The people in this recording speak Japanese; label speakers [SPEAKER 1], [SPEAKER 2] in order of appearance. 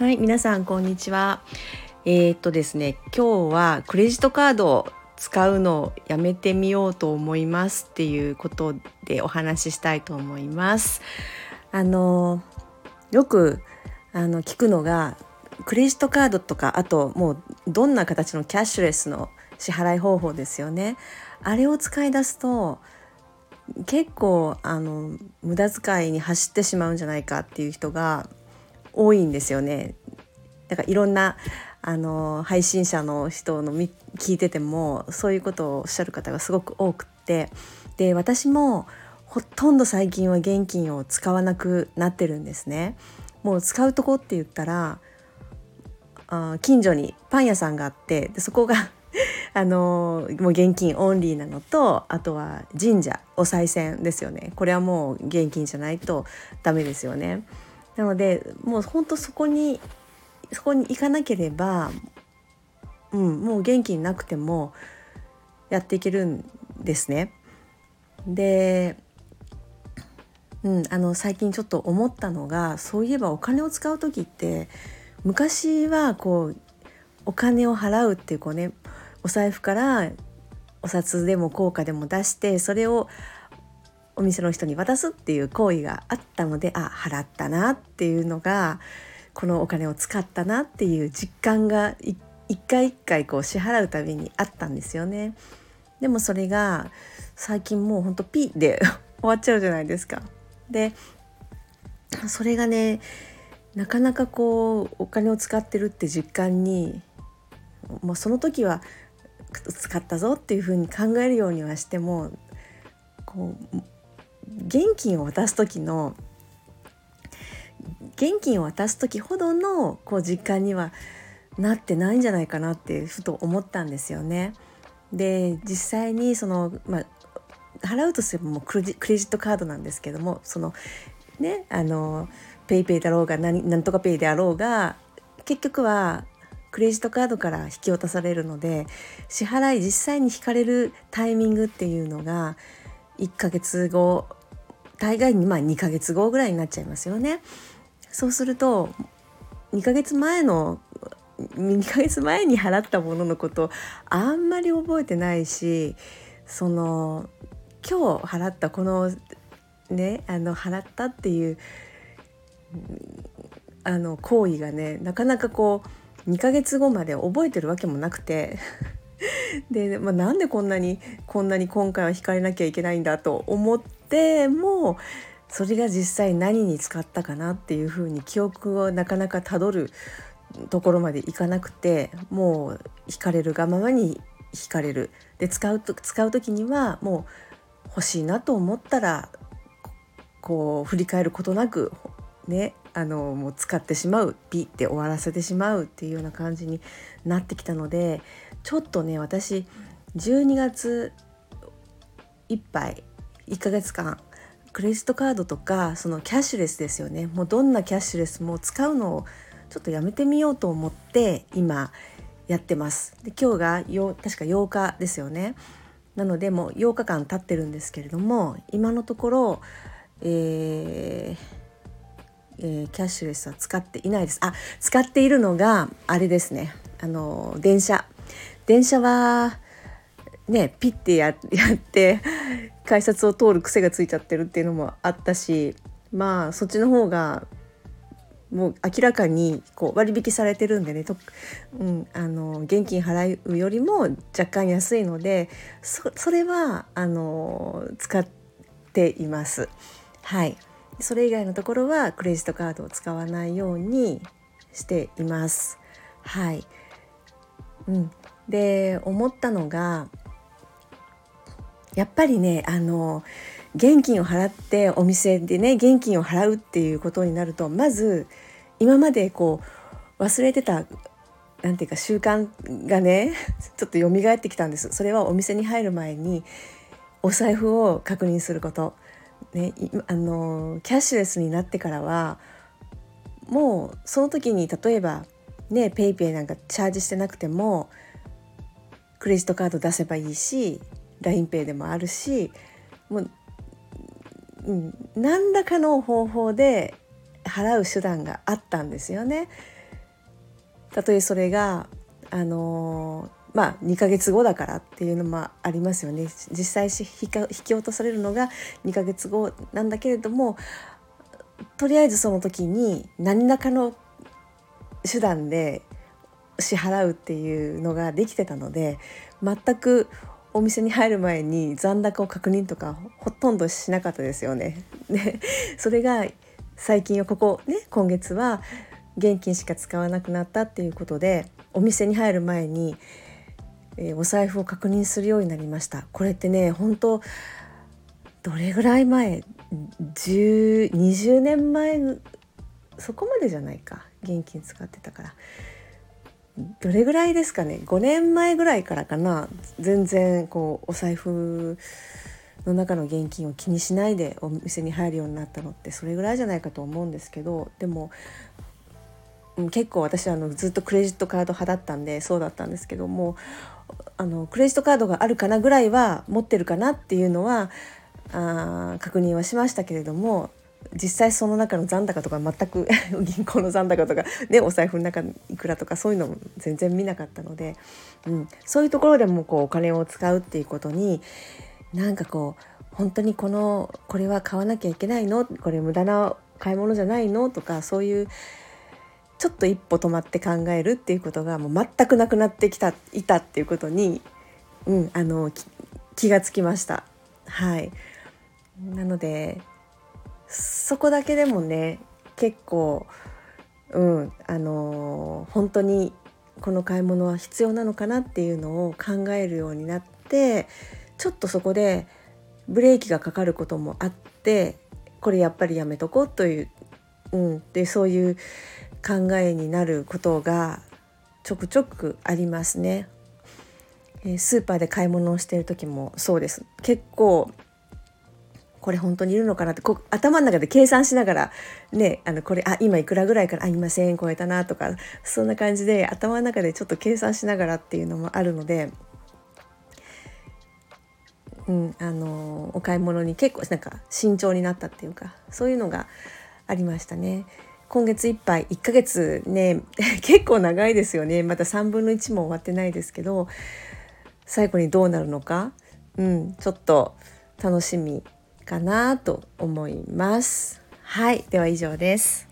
[SPEAKER 1] はい、皆さんこんにちは。えー、っとですね、今日はクレジットカードを使うのをやめてみようと思いますっていうことでお話ししたいと思います。あのよくあの聞くのがクレジットカードとかあともうどんな形のキャッシュレスの支払い方法ですよね。あれを使い出すと結構あの無駄遣いに走ってしまうんじゃないかっていう人が多いんですよね。だからいろんなあの配信者の人の聞いててもそういうことをおっしゃる方がすごく多くってで私もほとんど最近は現金を使わなくなってるんですね。もう使うとこって言ったらあ近所にパン屋さんがあってでそこが あのもう現金オンリーなのとあとは神社お賽銭ですよねこれはもう現金じゃないとダメですよね。なのでもうほんとそこにそこに行かなければ、うん、もう元気になくてもやっていけるんですね。で、うん、あの最近ちょっと思ったのがそういえばお金を使う時って昔はこうお金を払うっていうこうねお財布からお札でも硬貨でも出してそれをお店の人に渡すっていう行為があったのであ払ったなっていうのがこのお金を使ったなっていう実感が一回一回こう支払うたびにあったんですよね。でもそれが最近もうほんとピで終わっちゃうじゃないですか。でそれがねなかなかこうお金を使ってるって実感にもうその時は使ったぞっていうふうに考えるようにはしてもこう現金を渡す時の現金を渡す時ほどのこう実感にはなってないんじゃないかなってふと思ったんですよね。で実際にその、まあ、払うとすればもうクレジットカードなんですけどもそのねあの PayPay だろうが何何とか Pay であろうが結局はクレジットカードから引き渡されるので支払い実際に引かれるタイミングっていうのが1ヶ月後大概にまあ2ヶ月後ぐらいになっちゃいますよね。そうすると2ヶ月前の2ヶ月前に払ったもののことあんまり覚えてないしその今日払ったこのねあの払ったっていうあの行為がねなかなかこう2ヶ月後まで覚えてるわけもなくて で、まあ、なんでこんなにこんなに今回は引かれなきゃいけないんだと思ってもそれが実際何に使ったかなっていうふうに記憶をなかなかたどるところまでいかなくてもう引かれるがままに引かれる。で使うと使う時にはもう欲しいなと思ったらこう振り返ることなくねあのもう使ってしまうピッて終わらせてしまうっていうような感じになってきたのでちょっとね私12月いっぱい1ヶ月間クレジットカードとかそのキャッシュレスですよね。もうどんなキャッシュレスも使うのをちょっとやめてみようと思って今やってます。で今日が確か8日ですよね。なのでもう8日間経ってるんですけれども今のところ、えーえー、キャッシュレスは使っていないです。あ使っているのがあれですね。あの電車。電車はねピッてや って改札を通る癖がついちゃってるっていうのもあったしまあそっちの方がもう明らかにこう割引されてるんでねと、うん、あの現金払うよりも若干安いのでそれはあの使っています。はいそれ以外のところはクレジットカードを使わないようにしています。はい、うん、で思ったのがやっぱりねあの現金を払ってお店でね現金を払うっていうことになるとまず今までこう忘れてたなんていうか習慣がね ちょっと蘇ってきたんです。それはお店に入る前にお財布を確認すること。ねあのキャッシュレスになってからはもうその時に例えばね PayPay なんかチャージしてなくてもクレジットカード出せばいいし LINEPay でもあるしもう、うん、何らかの方法で払う手段があったんですよね。たとえそれがあのまあ2ヶ月後だからっていうのもありますよね実際引き落とされるのが2ヶ月後なんだけれどもとりあえずその時に何らかの手段で支払うっていうのができてたので全くお店に入る前に残高を確認とかほとんどしなかったですよね。でそれが最近はここね今月は現金しか使わなくなったっていうことでお店に入る前に、えー、お財布を確認するようになりました。これってね本当どれぐらい前？1020年前そこまでじゃないか現金使ってたからどれぐらいですかね？5年前ぐらいからかな。全然こうお財布の中の現金を気にしないでお店に入るようになったのってそれぐらいじゃないかと思うんですけどでも結構私はあのずっとクレジットカード派だったんでそうだったんですけどもあのクレジットカードがあるかなぐらいは持ってるかなっていうのはあ確認はしましたけれども実際その中の残高とか全く 銀行の残高とか、ね、お財布の中いくらとかそういうのも全然見なかったので、うん、そういうところでもこうお金を使うっていうことになんかこう本当にこのこれは買わなきゃいけないの？これ無駄な買い物じゃないの？とかそういうちょっと一歩止まって考えるっていうことがもう全くなくなってきたいたっていうことに、うん、あの気がつきました。はい。なのでそこだけでもね結構うんあのー、本当にこの買い物は必要なのかなっていうのを考えるようになってちょっとそこでブレーキがかかることもあってこれやっぱりやめとこうという、うん、でそういう考えになることがちょくちょくありますね。スーパーで買い物をしてる時もそうです結構これ本当にいるのかなってこう頭の中で計算しながらねあのこれあ今いくらぐらいからあ今1,000円超えたなとかそんな感じで頭の中でちょっと計算しながらっていうのもあるので。うん、あのお買い物に結構なんか慎重になったっていうかそういうのがありましたね。今月いっぱい1ヶ月ね 結構長いですよねまた3分の1も終わってないですけど最後にどうなるのか、うん、ちょっと楽しみかなと思います。はい、では以上です。